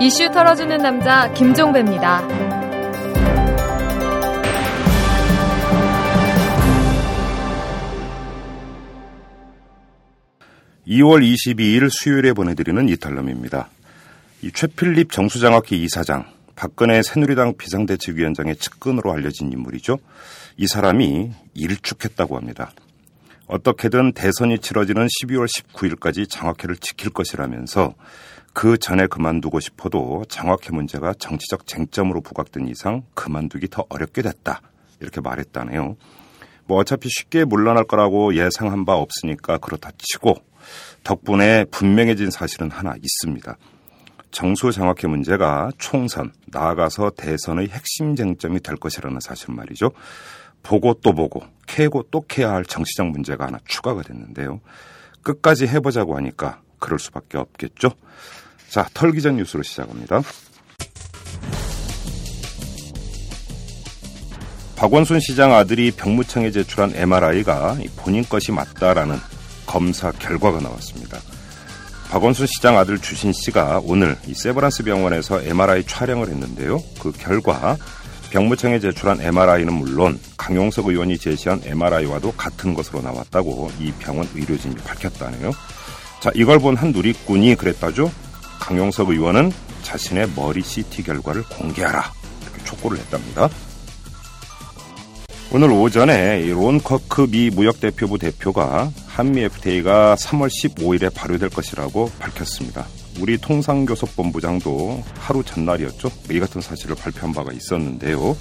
이슈 털어주는 남자 김종배입니다. 2월 22일 수요일에 보내드리는 이탈럼입니다. 이 최필립 정수장학회 이사장, 박근혜 새누리당 비상대책위원장의 측근으로 알려진 인물이죠. 이 사람이 일축했다고 합니다. 어떻게든 대선이 치러지는 12월 19일까지 장학회를 지킬 것이라면서 그 전에 그만두고 싶어도 장학회 문제가 정치적 쟁점으로 부각된 이상 그만두기 더 어렵게 됐다. 이렇게 말했다네요. 뭐 어차피 쉽게 물러날 거라고 예상한 바 없으니까 그렇다 치고 덕분에 분명해진 사실은 하나 있습니다. 정수 장학회 문제가 총선, 나아가서 대선의 핵심 쟁점이 될 것이라는 사실 말이죠. 보고 또 보고, 캐고 또 캐야 할 정치적 문제가 하나 추가가 됐는데요. 끝까지 해보자고 하니까 그럴 수밖에 없겠죠. 자, 털기전 뉴스로 시작합니다. 박원순 시장 아들이 병무청에 제출한 MRI가 본인 것이 맞다라는 검사 결과가 나왔습니다. 박원순 시장 아들 주신 씨가 오늘 이 세브란스 병원에서 MRI 촬영을 했는데요. 그 결과 병무청에 제출한 MRI는 물론 강용석 의원이 제시한 MRI와도 같은 것으로 나왔다고 이 병원 의료진이 밝혔다네요. 자, 이걸 본 한 누리꾼이 그랬다죠. 강용석 의원은 자신의 머리 CT 결과를 공개하라. 이렇게 촉구를 했답니다. 오늘 오전에 론 커크 미 무역대표부 대표가 한미 FTA가 3월 15일에 발효될 것이라고 밝혔습니다. 우리 통상교섭본부장도 하루 전날이었죠. 이 같은 사실을 발표한 바가 있었는데요.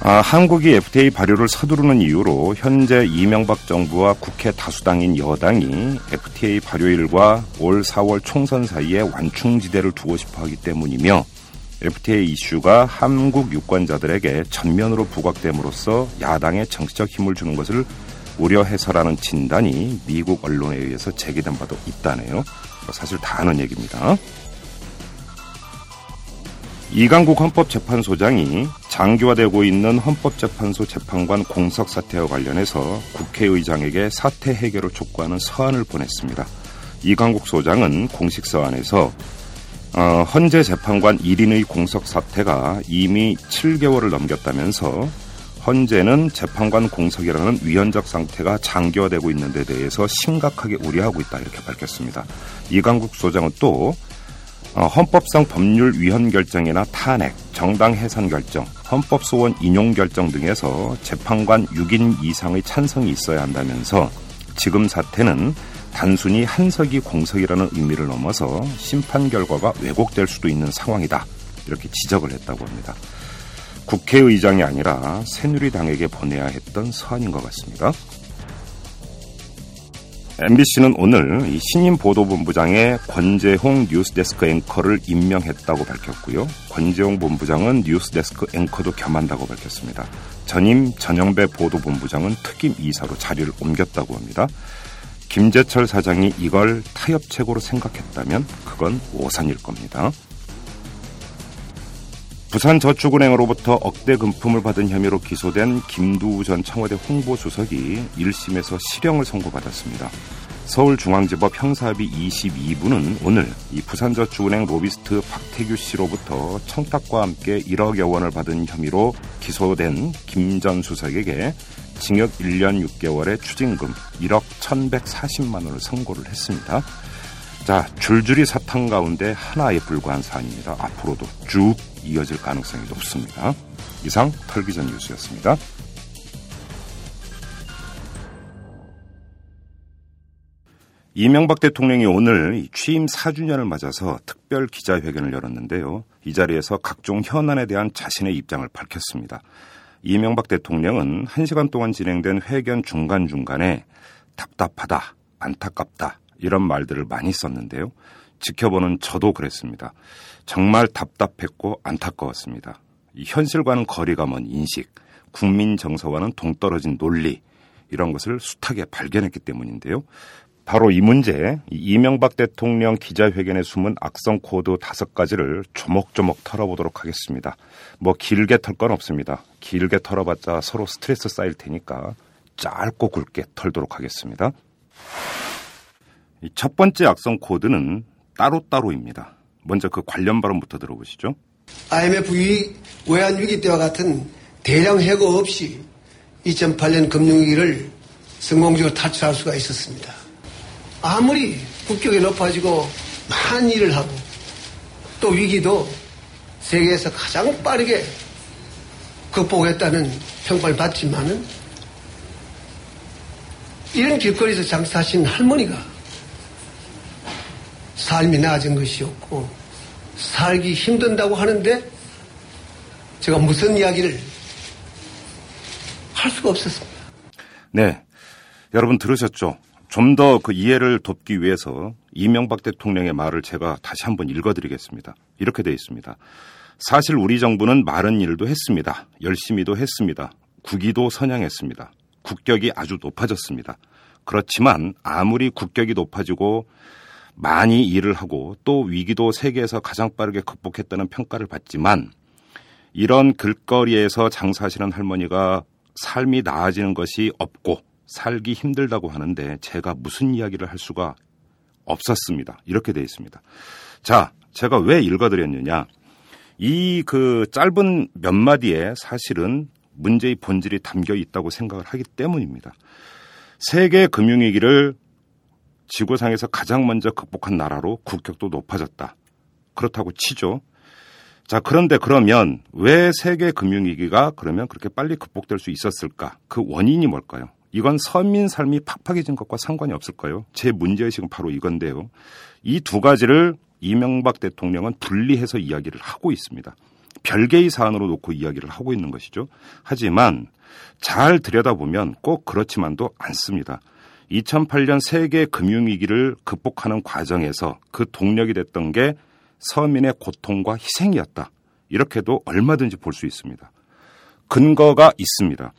아, 한국이 FTA 발효를 서두르는 이유로 현재 이명박 정부와 국회 다수당인 여당이 FTA 발효일과 올 4월 총선 사이에 완충지대를 두고 싶어 하기 때문이며 FTA 이슈가 한국 유권자들에게 전면으로 부각됨으로써 야당에 정치적 힘을 주는 것을 우려해서라는 진단이 미국 언론에 의해서 제기된 바도 있다네요. 사실 다 아는 얘기입니다. 이강국 헌법재판소장이 장기화되고 있는 헌법재판소 재판관 공석 사태와 관련해서 국회의장에게 사태 해결을 촉구하는 서한을 보냈습니다. 이강국 소장은 공식 서한에서 어, 헌재 재판관 1인의 공석 사태가 이미 7개월을 넘겼다면서 헌재는 재판관 공석이라는 위헌적 상태가 장기화되고 있는 데 대해서 심각하게 우려하고 있다 이렇게 밝혔습니다. 이강국 소장은 또 어, 헌법상 법률 위헌 결정이나 탄핵, 정당 해산 결정, 헌법 소원 인용 결정 등에서 재판관 6인 이상의 찬성이 있어야 한다면서 지금 사태는 단순히 한석이 공석이라는 의미를 넘어서 심판 결과가 왜곡될 수도 있는 상황이다. 이렇게 지적을 했다고 합니다. 국회의장이 아니라 새누리당에게 보내야 했던 서한인 것 같습니다. MBC는 오늘 신임 보도본부장에 권재홍 뉴스데스크 앵커를 임명했다고 밝혔고요. 권재홍 본부장은 뉴스데스크 앵커도 겸한다고 밝혔습니다. 전임 전영배 보도본부장은 특임 이사로 자리를 옮겼다고 합니다. 김재철 사장이 이걸 타협책으로 생각했다면 그건 오산일 겁니다. 부산저축은행으로부터 억대 금품을 받은 혐의로 기소된 김두우 전 청와대 홍보수석이 1심에서 실형을 선고받았습니다. 서울중앙지법 형사합의 22부는 오늘 이 부산저축은행 로비스트 박태규 씨로부터 청탁과 함께 1억여 원을 받은 혐의로 기소된 김 전 수석에게 징역 1년 6개월의 추징금 1억 1,140만 원을 선고를 했습니다. 자, 줄줄이 사탕 가운데 하나에 불과한 사안입니다. 앞으로도 쭉 이어질 가능성이 높습니다. 이상 털기전 뉴스였습니다. 이명박 대통령이 오늘 취임 4주년을 맞아서 특별 기자회견을 열었는데요. 이 자리에서 각종 현안에 대한 자신의 입장을 밝혔습니다. 이명박 대통령은 1시간 동안 진행된 회견 중간중간에 답답하다, 안타깝다, 이런 말들을 많이 썼는데요. 지켜보는 저도 그랬습니다. 정말 답답했고 안타까웠습니다. 현실과는 거리가 먼 인식, 국민 정서와는 동떨어진 논리, 이런 것을 숱하게 발견했기 때문인데요. 바로 이 문제, 이명박 대통령 기자회견에 숨은 악성 코드 다섯 가지를 조목조목 털어보도록 하겠습니다. 뭐 길게 털 건 없습니다. 길게 털어봤자 서로 스트레스 쌓일 테니까 짧고 굵게 털도록 하겠습니다. 첫 번째 악성 코드는 따로따로입니다. 먼저 그 관련 발언부터 들어보시죠. IMF 위기, 외환 위기 때와 같은 대량 해고 없이 2008년 금융위기를 성공적으로 탈출할 수가 있었습니다. 아무리 국격이 높아지고 많은 일을 하고 또 위기도 세계에서 가장 빠르게 극복했다는 평가를 받지만은 이런 길거리에서 장사하신 할머니가 삶이 나아진 것이 없고 살기 힘든다고 하는데 제가 무슨 이야기를 할 수가 없었습니다. 네. 여러분 들으셨죠? 좀 더 그 이해를 돕기 위해서 이명박 대통령의 말을 제가 다시 한번 읽어드리겠습니다. 이렇게 되어 있습니다. 사실 우리 정부는 많은 일도 했습니다. 열심히도 했습니다. 국위도 선양했습니다. 국격이 아주 높아졌습니다. 그렇지만 아무리 국격이 높아지고 많이 일을 하고 또 위기도 세계에서 가장 빠르게 극복했다는 평가를 받지만 이런 길거리에서 장사하시는 할머니가 삶이 나아지는 것이 없고 살기 힘들다고 하는데 제가 무슨 이야기를 할 수가 없었습니다. 이렇게 되어 있습니다. 자, 제가 왜 읽어드렸느냐. 이 그 짧은 몇 마디에 사실은 문제의 본질이 담겨 있다고 생각을 하기 때문입니다. 세계 금융위기를 지구상에서 가장 먼저 극복한 나라로 국격도 높아졌다. 그렇다고 치죠. 자, 그런데 그러면 왜 세계 금융위기가 그러면 그렇게 빨리 극복될 수 있었을까? 그 원인이 뭘까요? 이건 서민 삶이 팍팍해진 것과 상관이 없을까요? 제 문제의식은 바로 이건데요. 이 두 가지를 이명박 대통령은 분리해서 이야기를 하고 있습니다. 별개의 사안으로 놓고 이야기를 하고 있는 것이죠. 하지만 잘 들여다보면 꼭 그렇지만도 않습니다. 2008년 세계 금융위기를 극복하는 과정에서 그 동력이 됐던 게 서민의 고통과 희생이었다. 이렇게도 얼마든지 볼 수 있습니다. 근거가 있습니다.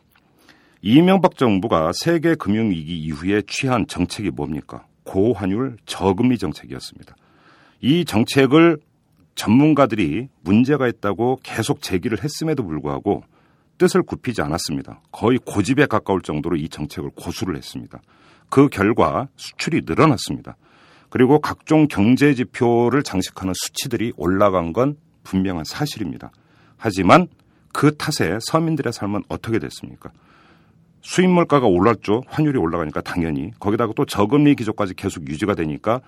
이명박 정부가 세계 금융위기 이후에 취한 정책이 뭡니까? 고환율 저금리 정책이었습니다. 이 정책을 전문가들이 문제가 있다고 계속 제기를 했음에도 불구하고 뜻을 굽히지 않았습니다. 거의 고집에 가까울 정도로 이 정책을 고수를 했습니다. 그 결과 수출이 늘어났습니다. 그리고 각종 경제 지표를 장식하는 수치들이 올라간 건 분명한 사실입니다. 하지만 그 탓에 서민들의 삶은 어떻게 됐습니까? 수입 물가가 올랐죠. 환율이 올라가니까 당연히. 거기다가 또 저금리 기조까지 계속 유지가 되니까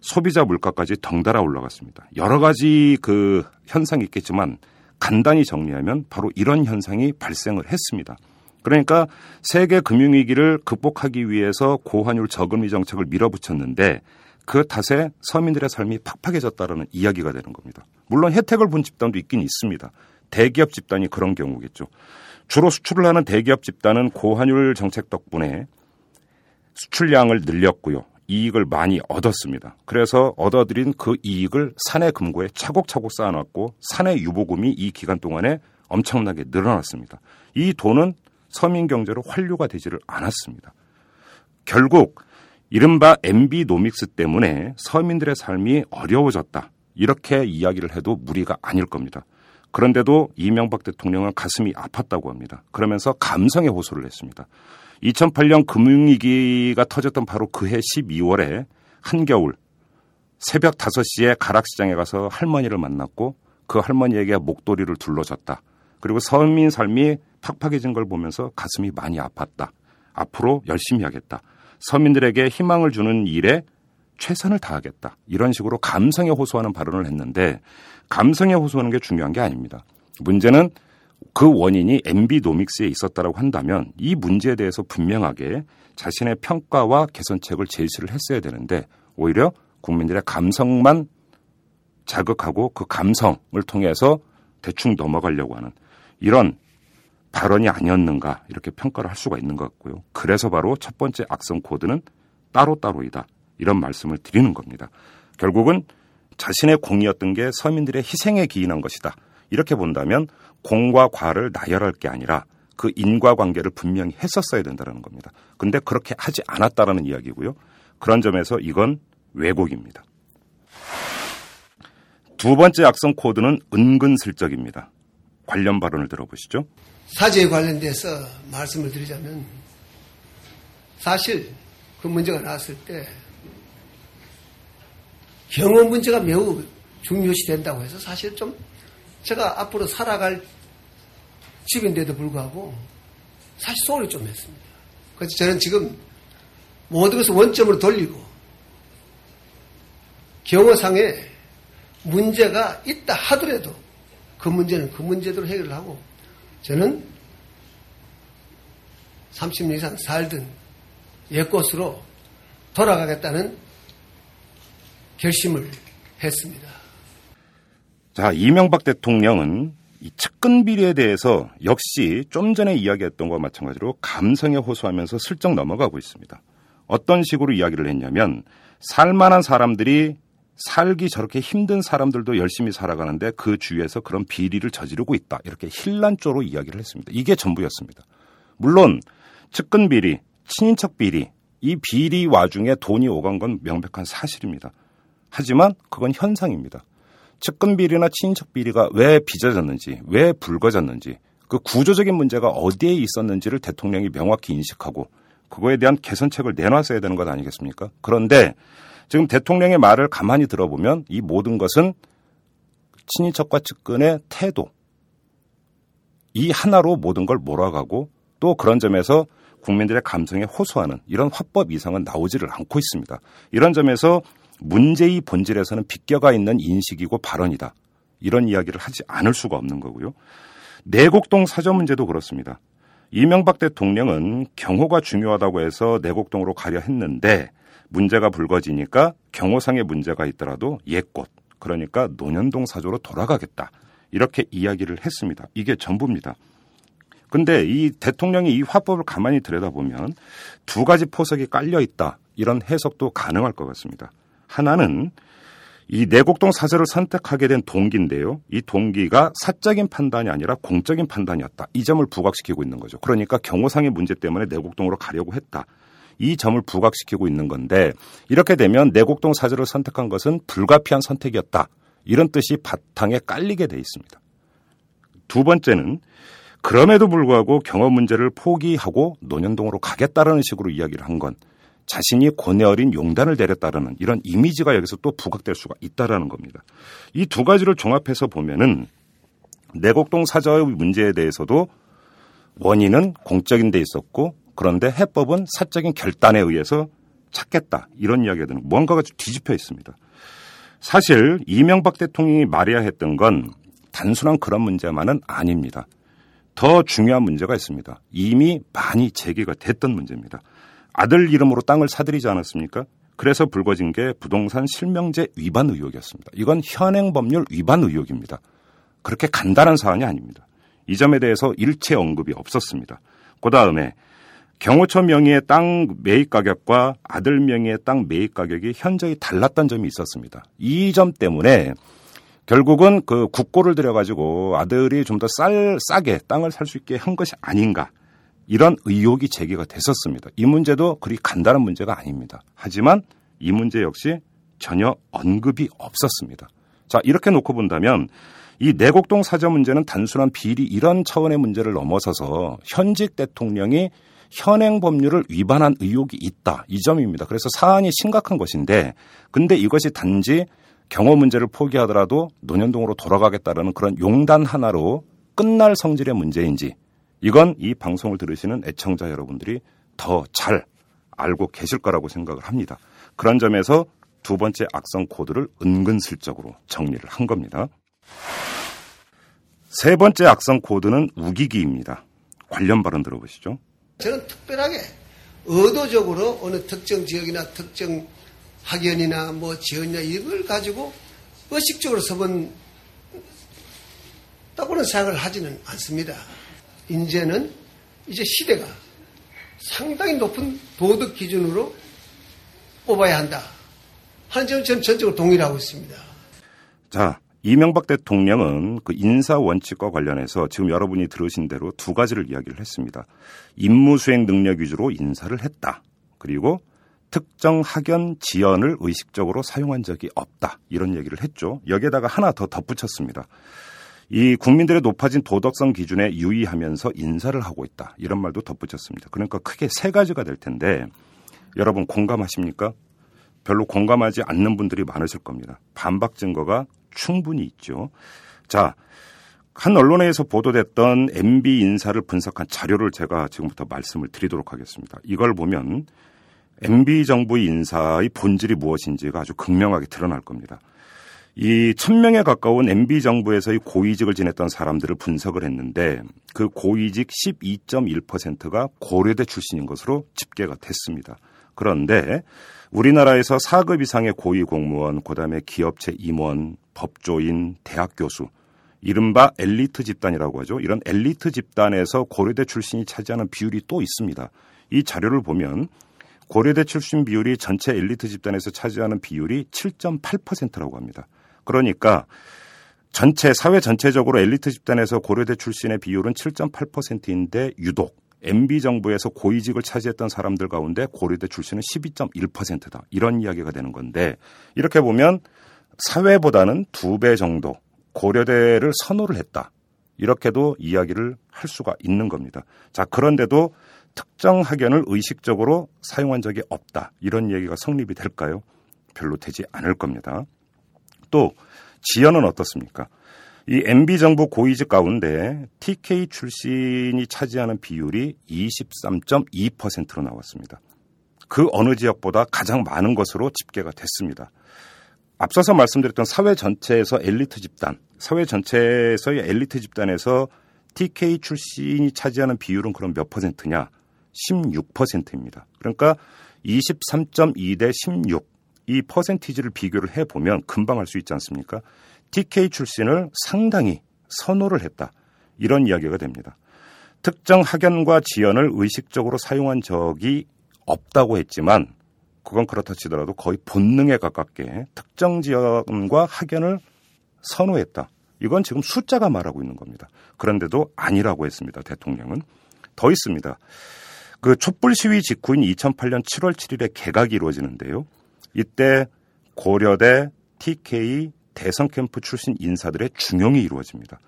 소비자 물가까지 덩달아 올라갔습니다. 여러 가지 그 현상이 있겠지만 간단히 정리하면 바로 이런 현상이 발생을 했습니다. 그러니까 세계 금융위기를 극복하기 위해서 고환율 저금리 정책을 밀어붙였는데 그 탓에 서민들의 삶이 팍팍해졌다라는 이야기가 되는 겁니다. 물론 혜택을 본 집단도 있긴 있습니다. 대기업 집단이 그런 경우겠죠. 주로 수출을 하는 대기업 집단은 고환율 정책 덕분에 수출량을 늘렸고요. 이익을 많이 얻었습니다. 그래서 얻어들인 그 이익을 사내 금고에 차곡차곡 쌓아놨고 사내 유보금이 이 기간 동안에 엄청나게 늘어났습니다. 이 돈은 서민 경제로 환류가 되지를 않았습니다. 결국 이른바 MB 노믹스 때문에 서민들의 삶이 어려워졌다. 이렇게 이야기를 해도 무리가 아닐 겁니다. 그런데도 이명박 대통령은 가슴이 아팠다고 합니다. 그러면서 감성의 호소를 했습니다. 2008년 금융위기가 터졌던 바로 그해 12월에 한겨울 새벽 5시에 가락시장에 가서 할머니를 만났고 그 할머니에게 목도리를 둘러줬다. 그리고 서민 삶이 팍팍해진 걸 보면서 가슴이 많이 아팠다. 앞으로 열심히 하겠다. 서민들에게 희망을 주는 일에 최선을 다하겠다. 이런 식으로 감성에 호소하는 발언을 했는데 감성에 호소하는 게 중요한 게 아닙니다. 문제는 그 원인이 MB 노믹스에 있었다라고 한다면 이 문제에 대해서 분명하게 자신의 평가와 개선책을 제시를 했어야 되는데 오히려 국민들의 감성만 자극하고 그 감성을 통해서 대충 넘어가려고 하는 이런 발언이 아니었는가 이렇게 평가를 할 수가 있는 것 같고요. 그래서 바로 첫 번째 악성 코드는 따로따로이다. 이런 말씀을 드리는 겁니다. 결국은 자신의 공이었던 게 서민들의 희생에 기인한 것이다. 이렇게 본다면 공과 과를 나열할 게 아니라 그 인과관계를 분명히 했었어야 된다는 겁니다. 근데 그렇게 하지 않았다라는 이야기고요. 그런 점에서 이건 왜곡입니다. 두 번째 악성 코드는 은근슬쩍입니다. 관련 발언을 들어보시죠. 사제에 관련돼서 말씀을 드리자면 사실 그 문제가 나왔을 때 경험 문제가 매우 중요시 된다고 해서 사실 좀 제가 앞으로 살아갈 집인데도 불구하고 사실 소홀히 좀 했습니다. 그래서 저는 지금 모든 것을 원점으로 돌리고 경호상에 문제가 있다 하더라도 그 문제는 그 문제대로 해결을 하고 저는 30년 이상 살던 옛곳으로 돌아가겠다는 결심을 했습니다. 자, 이명박 대통령은 이 측근 비리에 대해서 역시 좀 전에 이야기했던 것과 마찬가지로 감성에 호소하면서 슬쩍 넘어가고 있습니다. 어떤 식으로 이야기를 했냐면 살만한 사람들이 살기 저렇게 힘든 사람들도 열심히 살아가는데 그 주위에서 그런 비리를 저지르고 있다. 이렇게 힐난조로 이야기를 했습니다. 이게 전부였습니다. 물론 측근 비리, 친인척 비리, 이 비리 와중에 돈이 오간 건 명백한 사실입니다. 하지만 그건 현상입니다. 측근 비리나 친인척 비리가 왜 빚어졌는지, 왜 불거졌는지, 그 구조적인 문제가 어디에 있었는지를 대통령이 명확히 인식하고 그거에 대한 개선책을 내놨어야 되는 것 아니겠습니까? 그런데 지금 대통령의 말을 가만히 들어보면 이 모든 것은 친인척과 측근의 태도 이 하나로 모든 걸 몰아가고 또 그런 점에서 국민들의 감성에 호소하는 이런 화법 이상은 나오지를 않고 있습니다. 이런 점에서 문제의 본질에서는 빗겨가 있는 인식이고 발언이다. 이런 이야기를 하지 않을 수가 없는 거고요. 내곡동 사저 문제도 그렇습니다. 이명박 대통령은 경호가 중요하다고 해서 내곡동으로 가려 했는데 문제가 불거지니까 경호상의 문제가 있더라도 옛곳 그러니까 논현동 사조로 돌아가겠다 이렇게 이야기를 했습니다. 이게 전부입니다. 근데 이 대통령이 이 화법을 가만히 들여다보면 두 가지 포석이 깔려 있다 이런 해석도 가능할 것 같습니다. 하나는 이 내곡동 사저를 선택하게 된 동기인데요. 이 동기가 사적인 판단이 아니라 공적인 판단이었다. 이 점을 부각시키고 있는 거죠. 그러니까 경호상의 문제 때문에 내곡동으로 가려고 했다. 이 점을 부각시키고 있는 건데 이렇게 되면 내곡동 사저를 선택한 것은 불가피한 선택이었다. 이런 뜻이 바탕에 깔리게 돼 있습니다. 두 번째는 그럼에도 불구하고 경험 문제를 포기하고 논현동으로 가겠다라는 식으로 이야기를 한 건 자신이 고뇌 어린 용단을 내렸다라는 이런 이미지가 여기서 또 부각될 수가 있다라는 겁니다. 이 두 가지를 종합해서 보면은 내곡동 사저의 문제에 대해서도 원인은 공적인 데 있었고 그런데 해법은 사적인 결단에 의해서 찾겠다. 이런 이야기가 되는 뭔가가 뒤집혀 있습니다. 사실 이명박 대통령이 말해야 했던 건 단순한 그런 문제만은 아닙니다. 더 중요한 문제가 있습니다. 이미 많이 제기가 됐던 문제입니다. 아들 이름으로 땅을 사들이지 않았습니까? 그래서 불거진 게 부동산 실명제 위반 의혹이었습니다. 이건 현행 법률 위반 의혹입니다. 그렇게 간단한 사안이 아닙니다. 이 점에 대해서 일체 언급이 없었습니다. 그 다음에 경호처 명의의 땅 매입 가격과 아들 명의의 땅 매입 가격이 현저히 달랐던 점이 있었습니다. 이 점 때문에 결국은 그 국고를 들여가지고 아들이 좀 더 쌀, 싸게 땅을 살 수 있게 한 것이 아닌가. 이런 의혹이 제기가 됐었습니다. 이 문제도 그리 간단한 문제가 아닙니다. 하지만 이 문제 역시 전혀 언급이 없었습니다. 자, 이렇게 놓고 본다면 이 내곡동 사저 문제는 단순한 비리 이런 차원의 문제를 넘어서서 현직 대통령이 현행 법률을 위반한 의혹이 있다. 이 점입니다. 그래서 사안이 심각한 것인데 근데 이것이 단지 경호 문제를 포기하더라도 논현동으로 돌아가겠다라는 그런 용단 하나로 끝날 성질의 문제인지 이건 이 방송을 들으시는 애청자 여러분들이 더 잘 알고 계실 거라고 생각을 합니다. 그런 점에서 두 번째 악성 코드를 은근슬쩍으로 정리를 한 겁니다. 세 번째 악성 코드는 우기기입니다. 관련 발언 들어보시죠. 저는 특별하게 의도적으로 어느 특정 지역이나 특정 학연이나 뭐 지연이나 이걸 가지고 의식적으로 서본 따고는 생각을 하지는 않습니다. 이제는 이제 시대가 상당히 높은 도덕 기준으로 뽑아야 한다. 하는 점은 전적으로 동의를 하고 있습니다. 자, 이명박 대통령은 그 인사 원칙과 관련해서 지금 여러분이 들으신 대로 두 가지를 이야기를 했습니다. 임무 수행 능력 위주로 인사를 했다. 그리고 특정 학연 지연을 의식적으로 사용한 적이 없다. 이런 얘기를 했죠. 여기에다가 하나 더 덧붙였습니다. 이 국민들의 높아진 도덕성 기준에 유의하면서 인사를 하고 있다. 이런 말도 덧붙였습니다. 그러니까 크게 세 가지가 될 텐데 여러분 공감하십니까? 별로 공감하지 않는 분들이 많으실 겁니다. 반박 증거가 충분히 있죠. 자, 한 언론에서 보도됐던 MB 인사를 분석한 자료를 제가 지금부터 말씀을 드리도록 하겠습니다. 이걸 보면 MB 정부 인사의 본질이 무엇인지가 아주 극명하게 드러날 겁니다. 이 천명에 가까운 MB 정부에서의 고위직을 지냈던 사람들을 분석을 했는데 그 고위직 12.1%가 고려대 출신인 것으로 집계가 됐습니다. 그런데 우리나라에서 4급 이상의 고위 공무원, 그다음에 기업체 임원, 법조인, 대학 교수, 이른바 엘리트 집단이라고 하죠. 이런 엘리트 집단에서 고려대 출신이 차지하는 비율이 또 있습니다. 이 자료를 보면 고려대 출신 비율이 전체 엘리트 집단에서 차지하는 비율이 7.8%라고 합니다. 그러니까 전체 사회 전체적으로 엘리트 집단에서 고려대 출신의 비율은 7.8%인데 유독 MB 정부에서 고위직을 차지했던 사람들 가운데 고려대 출신은 12.1%다. 이런 이야기가 되는 건데 이렇게 보면 사회보다는 두 배 정도 고려대를 선호를 했다. 이렇게도 이야기를 할 수가 있는 겁니다. 자, 그런데도 특정 학연을 의식적으로 사용한 적이 없다. 이런 얘기가 성립이 될까요? 별로 되지 않을 겁니다. 또 지연은 어떻습니까? 이 MB 정부 고위직 가운데 TK 출신이 차지하는 비율이 23.2%로 나왔습니다. 그 어느 지역보다 가장 많은 것으로 집계가 됐습니다. 앞서서 말씀드렸던 사회 전체에서 엘리트 집단, 사회 전체에서의 엘리트 집단에서 TK 출신이 차지하는 비율은 그럼 몇 퍼센트냐? 16%입니다. 그러니까 23.2 대 16. 이 퍼센티지를 비교를 해보면 금방 알 수 있지 않습니까? TK 출신을 상당히 선호를 했다. 이런 이야기가 됩니다. 특정 학연과 지연을 의식적으로 사용한 적이 없다고 했지만 그건 그렇다 치더라도 거의 본능에 가깝게 특정 지역과 학연을 선호했다. 이건 지금 숫자가 말하고 있는 겁니다. 그런데도 아니라고 했습니다. 대통령은. 더 있습니다. 그 촛불 시위 직후인 2008년 7월 7일에 개각이 이루어지는데요. 이때 고려대, TK, 대선 캠프 출신 인사들의 중용이 이루어집니다.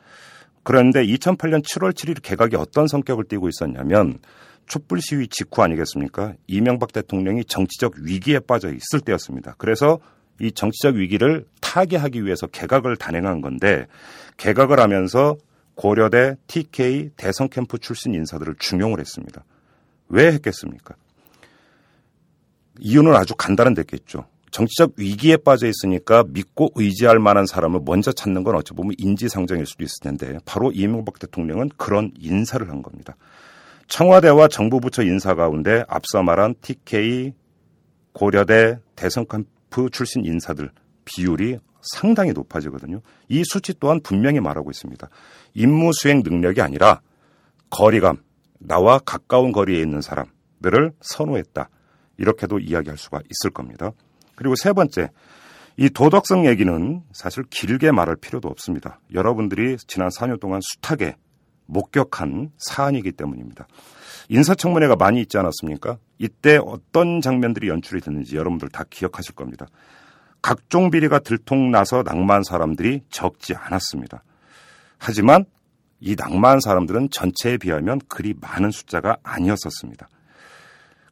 그런데 2008년 7월 7일 개각이 어떤 성격을 띠고 있었냐면 촛불 시위 직후 아니겠습니까? 이명박 대통령이 정치적 위기에 빠져 있을 때였습니다. 그래서 이 정치적 위기를 타개하기 위해서 개각을 단행한 건데 개각을 하면서 고려대, TK, 대선 캠프 출신 인사들을 중용을 했습니다. 왜 했겠습니까? 이유는 아주 간단한데겠죠. 정치적 위기에 빠져 있으니까 믿고 의지할 만한 사람을 먼저 찾는 건 어찌 보면 인지상정일 수도 있을 텐데 바로 이명박 대통령은 그런 인사를 한 겁니다. 청와대와 정부 부처 인사 가운데 앞서 말한 TK, 고려대, 대선 캠프 출신 인사들 비율이 상당히 높아지거든요. 이 수치 또한 분명히 말하고 있습니다. 임무 수행 능력이 아니라 거리감, 나와 가까운 거리에 있는 사람들을 선호했다. 이렇게도 이야기할 수가 있을 겁니다. 그리고 세 번째, 이 도덕성 얘기는 사실 길게 말할 필요도 없습니다. 여러분들이 지난 4년 동안 숱하게 목격한 사안이기 때문입니다. 인사청문회가 많이 있지 않았습니까? 이때 어떤 장면들이 연출이 됐는지 여러분들 다 기억하실 겁니다. 각종 비리가 들통나서 낭만 사람들이 적지 않았습니다. 하지만 이 낭만 사람들은 전체에 비하면 그리 많은 숫자가 아니었었습니다.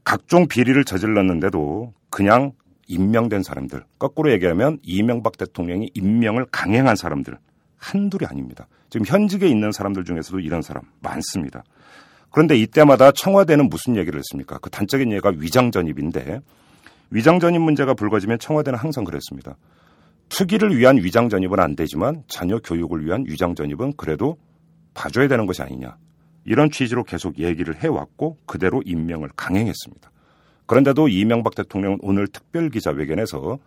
각종 비리를 저질렀는데도 그냥 임명된 사람들, 거꾸로 얘기하면 이명박 대통령이 임명을 강행한 사람들 한둘이 아닙니다. 지금 현직에 있는 사람들 중에서도 이런 사람 많습니다. 그런데 이때마다 청와대는 무슨 얘기를 했습니까? 그 단적인 예가 위장전입인데 위장전입 문제가 불거지면 청와대는 항상 그랬습니다. 투기를 위한 위장전입은 안 되지만 자녀 교육을 위한 위장전입은 그래도 봐줘야 되는 것이 아니냐. 이런 취지로 계속 얘기를 해왔고 그대로 임명을 강행했습니다. 그런데도 이명박 대통령은 오늘 특별기자회견에서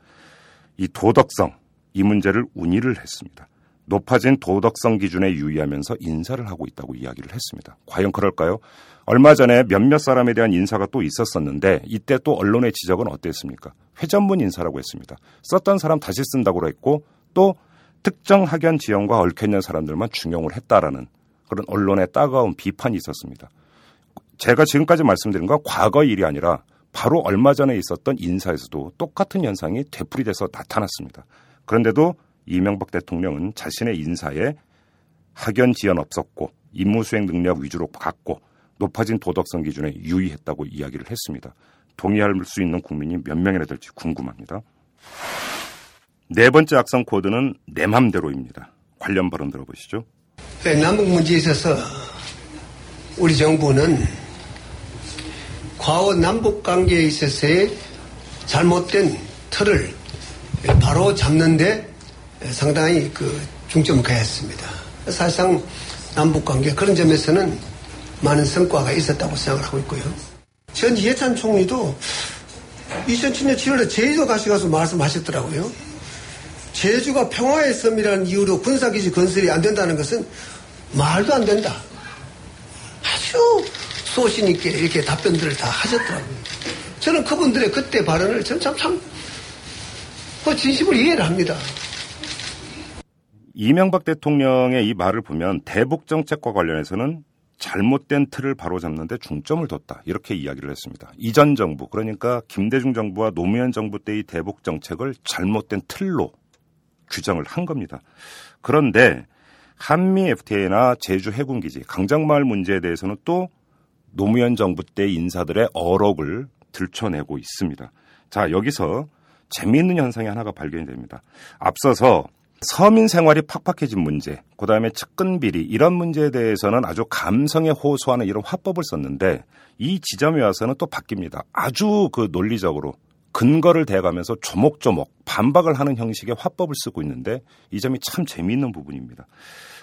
이 도덕성, 이 문제를 운의를 했습니다. 높아진 도덕성 기준에 유의하면서 인사를 하고 있다고 이야기를 했습니다. 과연 그럴까요? 얼마 전에 몇몇 사람에 대한 인사가 또 있었었는데 이때 또 언론의 지적은 어땠습니까? 회전문 인사라고 했습니다. 썼던 사람 다시 쓴다고 했고 또 특정 학연 지형과 얽혀있는 사람들만 중용을 했다라는 그런 언론의 따가운 비판이 있었습니다. 제가 지금까지 말씀드린 건 과거 일이 아니라 바로 얼마 전에 있었던 인사에서도 똑같은 현상이 되풀이돼서 나타났습니다. 그런데도 이명박 대통령은 자신의 인사에 학연 지연 없었고 임무 수행 능력 위주로 갔고 높아진 도덕성 기준에 유의했다고 이야기를 했습니다. 동의할 수 있는 국민이 몇 명이나 될지 궁금합니다. 네 번째 악성 코드는 내 맘대로입니다. 관련 발언 들어보시죠. 네, 남북 문제에 있어서 우리 정부는 과거 남북 관계에 있어서의 잘못된 틀을 바로 잡는데 상당히 그 중점을 가했습니다. 사실상 남북 관계 그런 점에서는 많은 성과가 있었다고 생각을 하고 있고요. 전 이해찬 총리도 2007년 7월에 제주도 가셔가서 말씀하셨더라고요. 제주가 평화의 섬이라는 이유로 군사기지 건설이 안 된다는 것은 말도 안 된다. 아주 소신 있게 이렇게 답변들을 다 하셨더라고요. 저는 그분들의 그때 발언을 전 참, 참, 그 진심으로 이해를 합니다. 이명박 대통령의 이 말을 보면 대북 정책과 관련해서는 잘못된 틀을 바로잡는데 중점을 뒀다. 이렇게 이야기를 했습니다. 이전 정부, 그러니까 김대중 정부와 노무현 정부 때의 대북 정책을 잘못된 틀로 규정을 한 겁니다. 그런데 한미 FTA나 제주 해군 기지, 강정마을 문제에 대해서는 또 노무현 정부 때 인사들의 어록을 들춰내고 있습니다. 자, 여기서 재미있는 현상이 하나가 발견이 됩니다. 앞서서 서민 생활이 팍팍해진 문제, 그 다음에 측근 비리, 이런 문제에 대해서는 아주 감성에 호소하는 이런 화법을 썼는데 이 지점에 와서는 또 바뀝니다. 아주 그 논리적으로 근거를 대가면서 조목조목 반박을 하는 형식의 화법을 쓰고 있는데 이 점이 참 재미있는 부분입니다.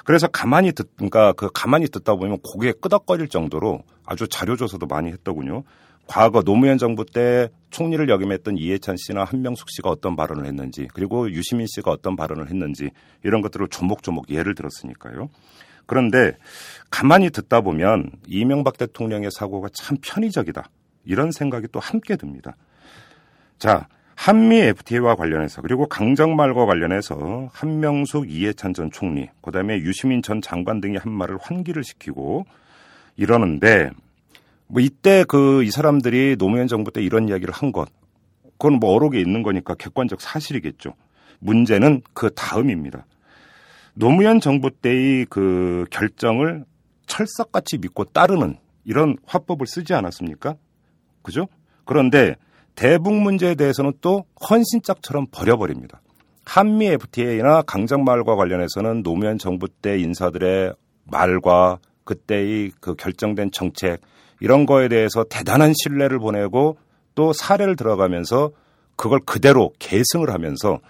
그래서 가만히 듣, 그러니까 그 가만히 듣다 보면 고개 끄덕거릴 정도로 아주 자료 조사도 많이 했더군요. 과거 노무현 정부 때 총리를 역임했던 이해찬 씨나 한명숙 씨가 어떤 발언을 했는지 그리고 유시민 씨가 어떤 발언을 했는지 이런 것들을 조목조목 예를 들었으니까요. 그런데 가만히 듣다 보면 이명박 대통령의 사고가 참 편의적이다. 이런 생각이 또 함께 듭니다. 자, 한미 FTA와 관련해서 그리고 강정말과 관련해서 한명숙 이해찬 전 총리, 그다음에 유시민 전 장관 등이 한 말을 환기를 시키고 이러는데 뭐 이때 그 이 사람들이 노무현 정부 때 이런 이야기를 한 것, 그건 뭐 어록에 있는 거니까 객관적 사실이겠죠. 문제는 그 다음입니다. 노무현 정부 때의 그 결정을 철석같이 믿고 따르는 이런 화법을 쓰지 않았습니까? 그죠? 그런데 대북 문제에 대해서는 또 헌신짝처럼 버려버립니다. 한미 FTA나 강정말과 관련해서는 노무현 정부 때 인사들의 말과 그때의 그 결정된 정책 이런 거에 대해서 대단한 신뢰를 보내고 또 사례를 들어가면서 그걸 그대로 계승을 하면서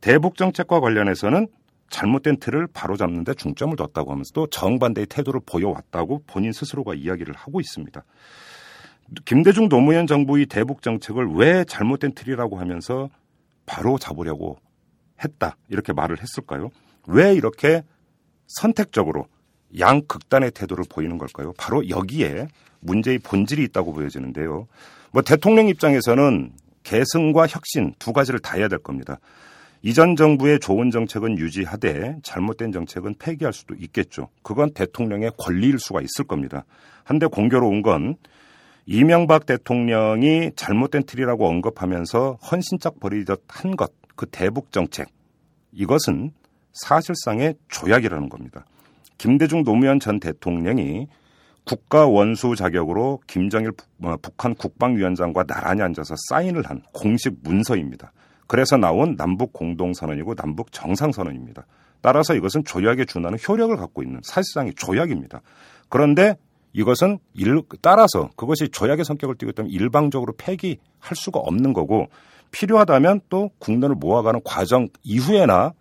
대북 정책과 관련해서는 잘못된 틀을 바로잡는 데 중점을 뒀다고 하면서 또 정반대의 태도를 보여왔다고 본인 스스로가 이야기를 하고 있습니다. 김대중 노무현 정부의 대북 정책을 왜 잘못된 틀이라고 하면서 바로 잡으려고 했다 이렇게 말을 했을까요? 왜 이렇게 선택적으로 양극단의 태도를 보이는 걸까요? 바로 여기에 문제의 본질이 있다고 보여지는데요. 뭐 대통령 입장에서는 계승과 혁신 두 가지를 다 해야 될 겁니다. 이전 정부의 좋은 정책은 유지하되 잘못된 정책은 폐기할 수도 있겠죠. 그건 대통령의 권리일 수가 있을 겁니다. 한데 공교로운 건 이명박 대통령이 잘못된 틀이라고 언급하면서 헌신짝 버리듯 한 것, 그 대북 정책, 이것은 사실상의 조약이라는 겁니다. 김대중 노무현 전 대통령이 국가 원수 자격으로 김정일 어, 북한 국방위원장과 나란히 앉아서 사인을 한 공식 문서입니다. 그래서 나온 남북 공동선언이고 남북 정상선언입니다. 따라서 이것은 조약에 준하는 효력을 갖고 있는 사실상의 조약입니다. 그런데 이것은 일, 따라서 그것이 조약의 성격을 띠기 때문에 일방적으로 폐기할 수가 없는 거고 필요하다면 또 국론을 모아가는 과정 이후에나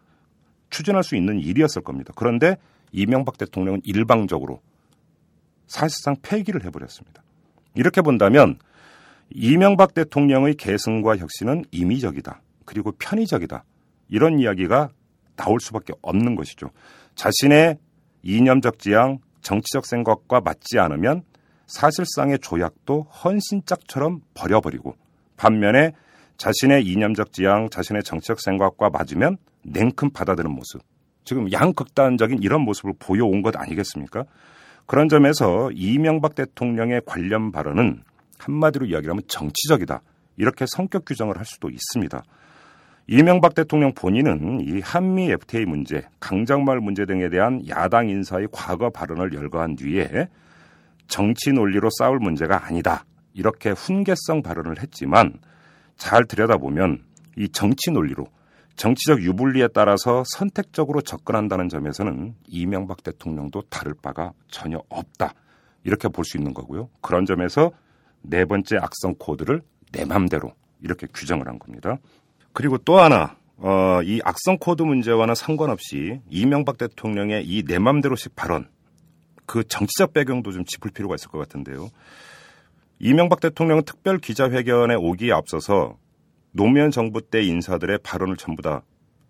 추진할 수 있는 일이었을 겁니다. 그런데 이명박 대통령은 일방적으로 사실상 폐기를 해버렸습니다. 이렇게 본다면 이명박 대통령의 계승과 혁신은 임의적이다. 그리고 편의적이다. 이런 이야기가 나올 수밖에 없는 것이죠. 자신의 이념적 지향, 정치적 생각과 맞지 않으면 사실상의 조약도 헌신짝처럼 버려버리고 반면에 자신의 이념적 지향, 자신의 정치적 생각과 맞으면 냉큼 받아들이는 모습. 지금 양극단적인 이런 모습을 보여온 것 아니겠습니까? 그런 점에서 이명박 대통령의 관련 발언은 한마디로 이야기하면 정치적이다. 이렇게 성격 규정을 할 수도 있습니다. 이명박 대통령 본인은 이 한미 FTA 문제, 강장말 문제 등에 대한 야당 인사의 과거 발언을 열거한 뒤에 정치 논리로 싸울 문제가 아니다. 이렇게 훈계성 발언을 했지만 잘 들여다보면 이 정치 논리로 정치적 유불리에 따라서 선택적으로 접근한다는 점에서는 이명박 대통령도 다를 바가 전혀 없다. 이렇게 볼 수 있는 거고요. 그런 점에서 네 번째 악성 코드를 내 맘대로 이렇게 규정을 한 겁니다. 그리고 또 하나 어, 이 악성 코드 문제와는 상관없이 이명박 대통령의 이 내 맘대로식 발언 그 정치적 배경도 좀 짚을 필요가 있을 것 같은데요. 이명박 대통령은 특별 기자회견에 오기에 앞서서 노무현 정부 때 인사들의 발언을 전부 다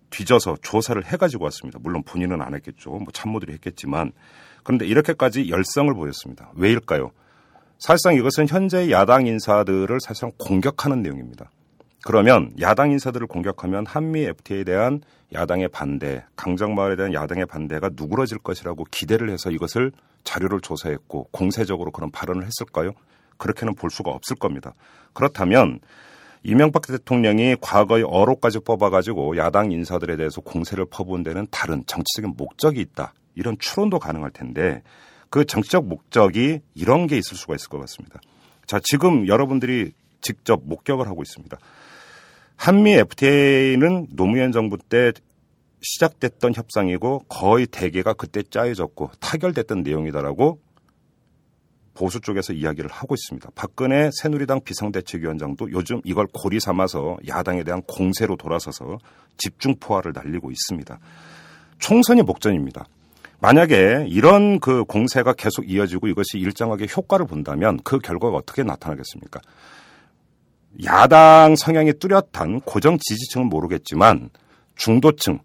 뒤져서 조사를 해가지고 왔습니다. 물론 본인은 안 했겠죠. 뭐 참모들이 했겠지만. 그런데 이렇게까지 열성을 보였습니다. 왜일까요? 사실상 이것은 현재 야당 인사들을 사실상 공격하는 내용입니다. 그러면 야당 인사들을 공격하면 한미 FTA에 대한 야당의 반대, 강정마을에 대한 야당의 반대가 누그러질 것이라고 기대를 해서 이것을 자료를 조사했고 공세적으로 그런 발언을 했을까요? 그렇게는 볼 수가 없을 겁니다. 그렇다면 이명박 대통령이 과거의 어로까지 뽑아가지고 야당 인사들에 대해서 공세를 퍼부은 데는 다른 정치적인 목적이 있다. 이런 추론도 가능할 텐데 그 정치적 목적이 이런 게 있을 수가 있을 것 같습니다. 자, 지금 여러분들이 직접 목격을 하고 있습니다. 한미 FTA는 노무현 정부 때 시작됐던 협상이고 거의 대개가 그때 짜여졌고 타결됐던 내용이다라고 보수 쪽에서 이야기를 하고 있습니다. 박근혜 새누리당 비상대책위원장도 요즘 이걸 고리 삼아서 야당에 대한 공세로 돌아서서 집중 포화를 날리고 있습니다. 총선이 목전입니다. 만약에 이런 그 공세가 계속 이어지고 이것이 일정하게 효과를 본다면 그 결과가 어떻게 나타나겠습니까? 야당 성향이 뚜렷한 고정 지지층은 모르겠지만 중도층,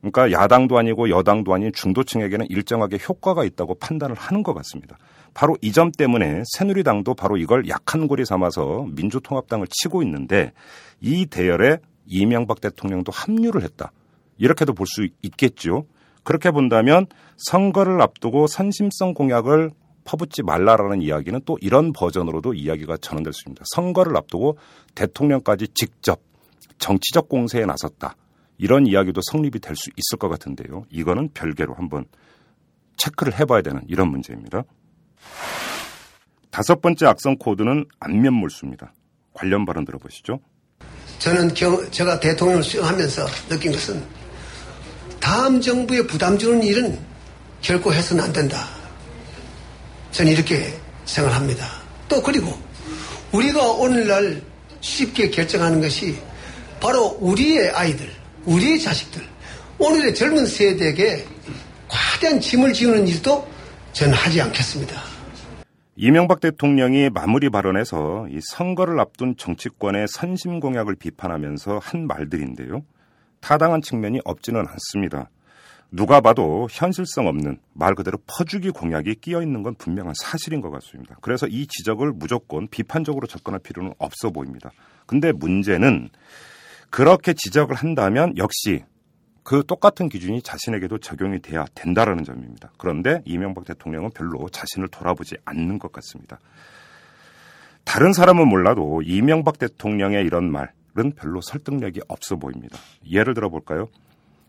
그러니까 야당도 아니고 여당도 아닌 중도층에게는 일정하게 효과가 있다고 판단을 하는 것 같습니다. 바로 이 점 때문에 새누리당도 바로 이걸 약한 고리 삼아서 민주통합당을 치고 있는데 이 대열에 이명박 대통령도 합류를 했다. 이렇게도 볼 수 있겠죠. 그렇게 본다면 선거를 앞두고 선심성 공약을 퍼붓지 말라라는 이야기는 또 이런 버전으로도 이야기가 전환될 수 있습니다. 선거를 앞두고 대통령까지 직접 정치적 공세에 나섰다. 이런 이야기도 성립이 될 수 있을 것 같은데요. 이거는 별개로 한번 체크를 해봐야 되는 이런 문제입니다. 다섯 번째 악성 코드는 안면몰수입니다. 관련 발언 들어보시죠. 저는 겨, 제가 대통령을 수행하면서 느낀 것은 다음 정부에 부담 주는 일은 결코 해서는 안 된다. 저는 이렇게 생각합니다. 또 그리고 우리가 오늘날 쉽게 결정하는 것이 바로 우리의 아이들, 우리의 자식들, 오늘의 젊은 세대에게 과대한 짐을 지우는 일도 저는 하지 않겠습니다. 이명박 대통령이 마무리 발언에서 이 선거를 앞둔 정치권의 선심 공약을 비판하면서 한 말들인데요. 타당한 측면이 없지는 않습니다. 누가 봐도 현실성 없는 말 그대로 퍼주기 공약이 끼어 있는 건 분명한 사실인 것 같습니다. 그래서 이 지적을 무조건 비판적으로 접근할 필요는 없어 보입니다. 근데 문제는 그렇게 지적을 한다면 역시 그 똑같은 기준이 자신에게도 적용이 돼야 된다라는 점입니다. 그런데 이명박 대통령은 별로 자신을 돌아보지 않는 것 같습니다. 다른 사람은 몰라도 이명박 대통령의 이런 말은 별로 설득력이 없어 보입니다. 예를 들어 볼까요?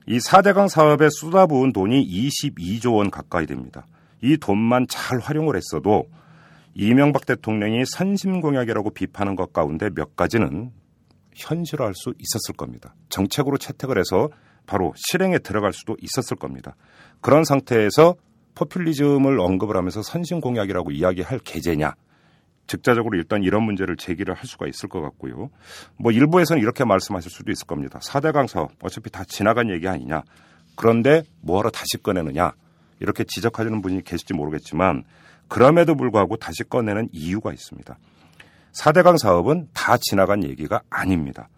이 4대강 사업에 쏟아부은 돈이 22조 원 가까이 됩니다. 이 돈만 잘 활용을 했어도 이명박 대통령이 선심공약이라고 비판한 것 가운데 몇 가지는 현실화할 수 있었을 겁니다. 정책으로 채택을 해서 바로 실행에 들어갈 수도 있었을 겁니다. 그런 상태에서 포퓰리즘을 언급을 하면서 선심 공약이라고 이야기할 계제냐? 즉자적으로 일단 이런 문제를 제기를 할 수가 있을 것 같고요. 뭐 일부에서는 이렇게 말씀하실 수도 있을 겁니다. 4대강 사업 어차피 다 지나간 얘기 아니냐. 그런데 뭐하러 다시 꺼내느냐. 이렇게 지적하시는 분이 계실지 모르겠지만 그럼에도 불구하고 다시 꺼내는 이유가 있습니다. 4대강 사업은 다 지나간 얘기가 아닙니다.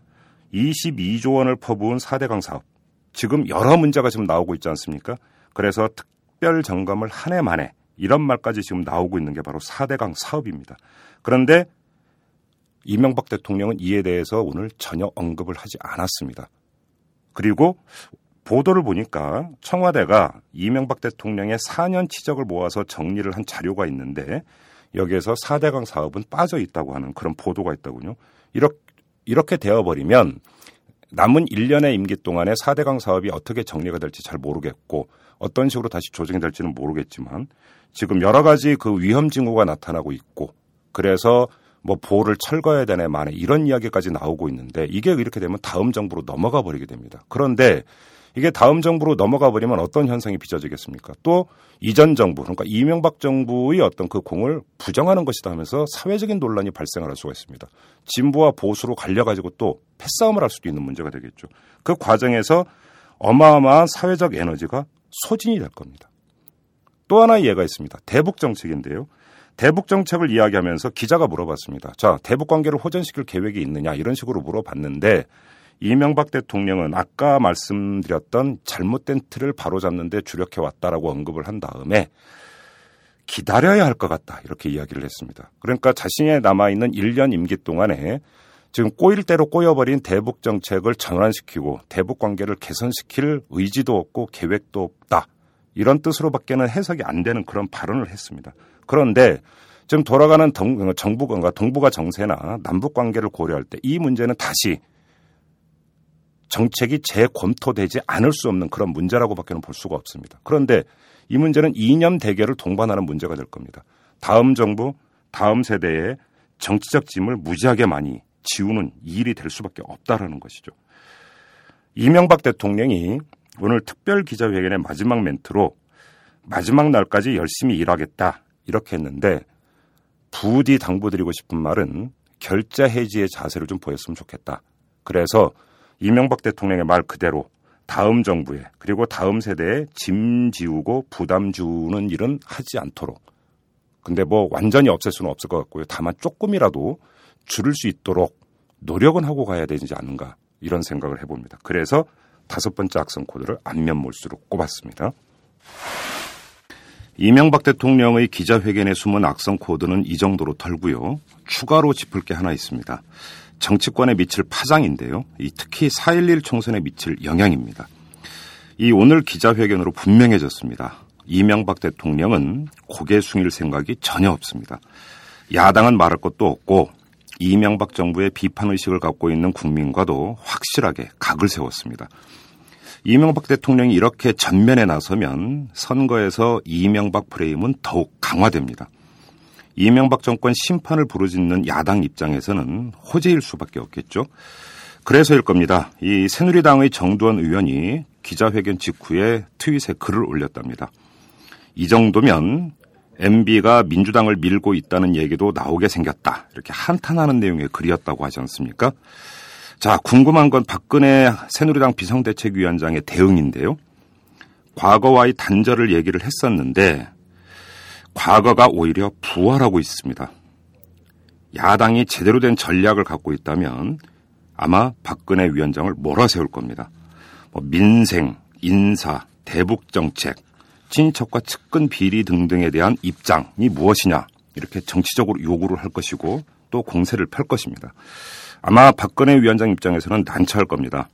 22조 원을 퍼부은 4대강 사업. 지금 여러 문제가 지금 나오고 있지 않습니까? 그래서 특별 점검을 한 해 만에 이런 말까지 지금 나오고 있는 게 바로 4대강 사업입니다. 그런데 이명박 대통령은 이에 대해서 오늘 전혀 언급을 하지 않았습니다. 그리고 보도를 보니까 청와대가 이명박 대통령의 4년 치적을 모아서 정리를 한 자료가 있는데 여기에서 4대강 사업은 빠져 있다고 하는 그런 보도가 있다군요. 이렇게, 이렇게 되어버리면 남은 1년의 임기 동안에 4대강 사업이 어떻게 정리가 될지 잘 모르겠고 어떤 식으로 다시 조정이 될지는 모르겠지만 지금 여러 가지 그 위험 징후가 나타나고 있고 그래서 뭐 보호를 철거해야 되네 만에 이런 이야기까지 나오고 있는데 이게 이렇게 되면 다음 정부로 넘어가 버리게 됩니다. 그런데 이게 다음 정부로 넘어가 버리면 어떤 현상이 빚어지겠습니까? 또 이전 정부 그러니까 이명박 정부의 어떤 그 공을 부정하는 것이다 하면서 사회적인 논란이 발생할 수가 있습니다. 진보와 보수로 갈려 가지고 또 패싸움을 할 수도 있는 문제가 되겠죠. 그 과정에서 어마어마한 사회적 에너지가 소진이 될 겁니다. 또 하나의 예가 있습니다. 대북 정책인데요. 대북 정책을 이야기하면서 기자가 물어봤습니다. 자, 대북 관계를 호전시킬 계획이 있느냐 이런 식으로 물어봤는데 이명박 대통령은 아까 말씀드렸던 잘못된 틀을 바로잡는데 주력해 왔다라고 언급을 한 다음에 기다려야 할 것 같다 이렇게 이야기를 했습니다. 그러니까 자신의 남아있는 1년 임기 동안에 지금 꼬일 대로 꼬여버린 대북 정책을 전환시키고 대북 관계를 개선시킬 의지도 없고 계획도 없다. 이런 뜻으로밖에는 해석이 안 되는 그런 발언을 했습니다. 그런데 지금 돌아가는 정부가 동북아 정세나 남북 관계를 고려할 때 이 문제는 다시 정책이 재검토되지 않을 수 없는 그런 문제라고밖에는 볼 수가 없습니다. 그런데 이 문제는 이념 대결을 동반하는 문제가 될 겁니다. 다음 정부, 다음 세대의 정치적 짐을 무지하게 많이 지우는 일이 될 수밖에 없다라는 것이죠. 이명박 대통령이 오늘 특별 기자회견의 마지막 멘트로 마지막 날까지 열심히 일하겠다 이렇게 했는데 부디 당부드리고 싶은 말은 결자 해지의 자세를 좀 보였으면 좋겠다. 그래서 이명박 대통령의 말 그대로 다음 정부에 그리고 다음 세대에 짐 지우고 부담 주는 일은 하지 않도록. 근데 뭐 완전히 없앨 수는 없을 것 같고요. 다만 조금이라도 줄일 수 있도록 노력은 하고 가야 되지 않는가 이런 생각을 해봅니다. 그래서 다섯 번째 악성 코드를 안면 몰수로 꼽았습니다. 이명박 대통령의 기자회견에 숨은 악성 코드는 이 정도로 털고요. 추가로 짚을 게 하나 있습니다. 정치권에 미칠 파장인데요. 이 특히 4.11 총선에 미칠 영향입니다. 이 오늘 기자회견으로 분명해졌습니다. 이명박 대통령은 고개 숙일 생각이 전혀 없습니다. 야당은 말할 것도 없고 이명박 정부의 비판 의식을 갖고 있는 국민과도 확실하게 각을 세웠습니다. 이명박 대통령이 이렇게 전면에 나서면 선거에서 이명박 프레임은 더욱 강화됩니다. 이명박 정권 심판을 부르짖는 야당 입장에서는 호재일 수밖에 없겠죠. 그래서일 겁니다. 이 새누리당의 정두원 의원이 기자회견 직후에 트윗에 글을 올렸답니다. 이 정도면 MB가 민주당을 밀고 있다는 얘기도 나오게 생겼다. 이렇게 한탄하는 내용의 글이었다고 하지 않습니까? 자, 궁금한 건 박근혜 새누리당 비상대책위원장의 대응인데요. 과거와의 단절을 얘기를 했었는데 과거가 오히려 부활하고 있습니다. 야당이 제대로 된 전략을 갖고 있다면 아마 박근혜 위원장을 몰아세울 겁니다. 뭐 민생, 인사, 대북 정책, 친척과 측근 비리 등등에 대한 입장이 무엇이냐 이렇게 정치적으로 요구를 할 것이고 또 공세를 펼 것입니다. 아마 박근혜 위원장 입장에서는 난처할 겁니다.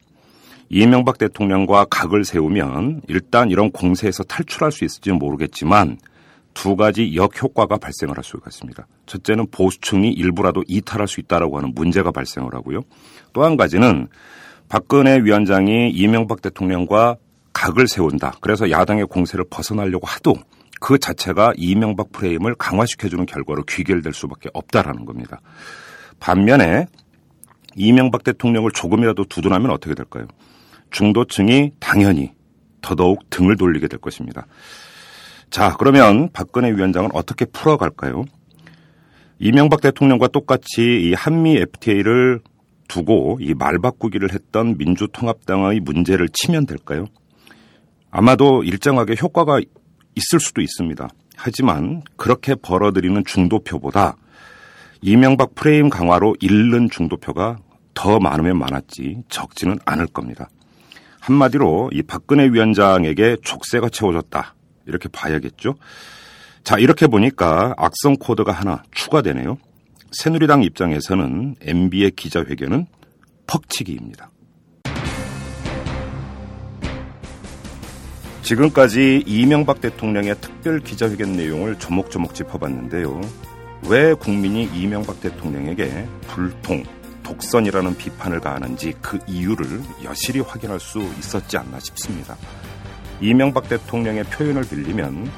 이명박 대통령과 각을 세우면 일단 이런 공세에서 탈출할 수 있을지는 모르겠지만 두 가지 역효과가 발생을 할 수가 있습니다. 첫째는 보수층이 일부라도 이탈할 수 있다라고 하는 문제가 발생을 하고요. 또 한 가지는 박근혜 위원장이 이명박 대통령과 각을 세운다. 그래서 야당의 공세를 벗어나려고 하도 그 자체가 이명박 프레임을 강화시켜주는 결과로 귀결될 수밖에 없다라는 겁니다. 반면에 이명박 대통령을 조금이라도 두둔하면 어떻게 될까요? 중도층이 당연히 더더욱 등을 돌리게 될 것입니다. 자, 그러면 박근혜 위원장은 어떻게 풀어갈까요? 이명박 대통령과 똑같이 이 한미 FTA를 두고 이 말 바꾸기를 했던 민주통합당의 문제를 치면 될까요? 아마도 일정하게 효과가 있을 수도 있습니다. 하지만 그렇게 벌어들이는 중도표보다 이명박 프레임 강화로 잃는 중도표가 더 많으면 많았지 적지는 않을 겁니다. 한마디로 이 박근혜 위원장에게 족쇄가 채워졌다. 이렇게 봐야겠죠. 자, 이렇게 보니까 악성 코드가 하나 추가되네요. 새누리당 입장에서는 MB의 기자회견은 퍽치기입니다. 지금까지 이명박 대통령의 특별 기자회견 내용을 조목조목 짚어봤는데요. 왜 국민이 이명박 대통령에게 불통, 독선이라는 비판을 가하는지 그 이유를 여실히 확인할 수 있었지 않나 싶습니다. 이명박 대통령의 표현을 빌리면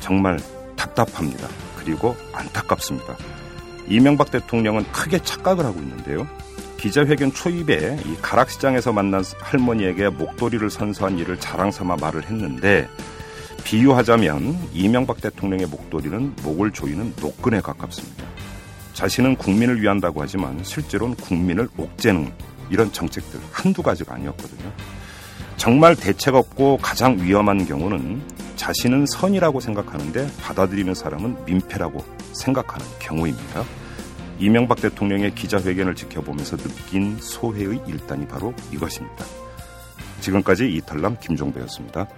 정말 답답합니다. 그리고 안타깝습니다. 이명박 대통령은 크게 착각을 하고 있는데요. 기자회견 초입에 이 가락시장에서 만난 할머니에게 목도리를 선서한 일을 자랑삼아 말을 했는데 비유하자면 이명박 대통령의 목도리는 목을 조이는 노끈에 가깝습니다. 자신은 국민을 위한다고 하지만 실제로는 국민을 옥죄는 이런 정책들 한두 가지가 아니었거든요. 정말 대책 없고 가장 위험한 경우는 자신은 선이라고 생각하는데 받아들이는 사람은 민폐라고 생각하는 경우입니다. 이명박 대통령의 기자회견을 지켜보면서 느낀 소회의 일단이 바로 이것입니다. 지금까지 이탈남 김종배였습니다.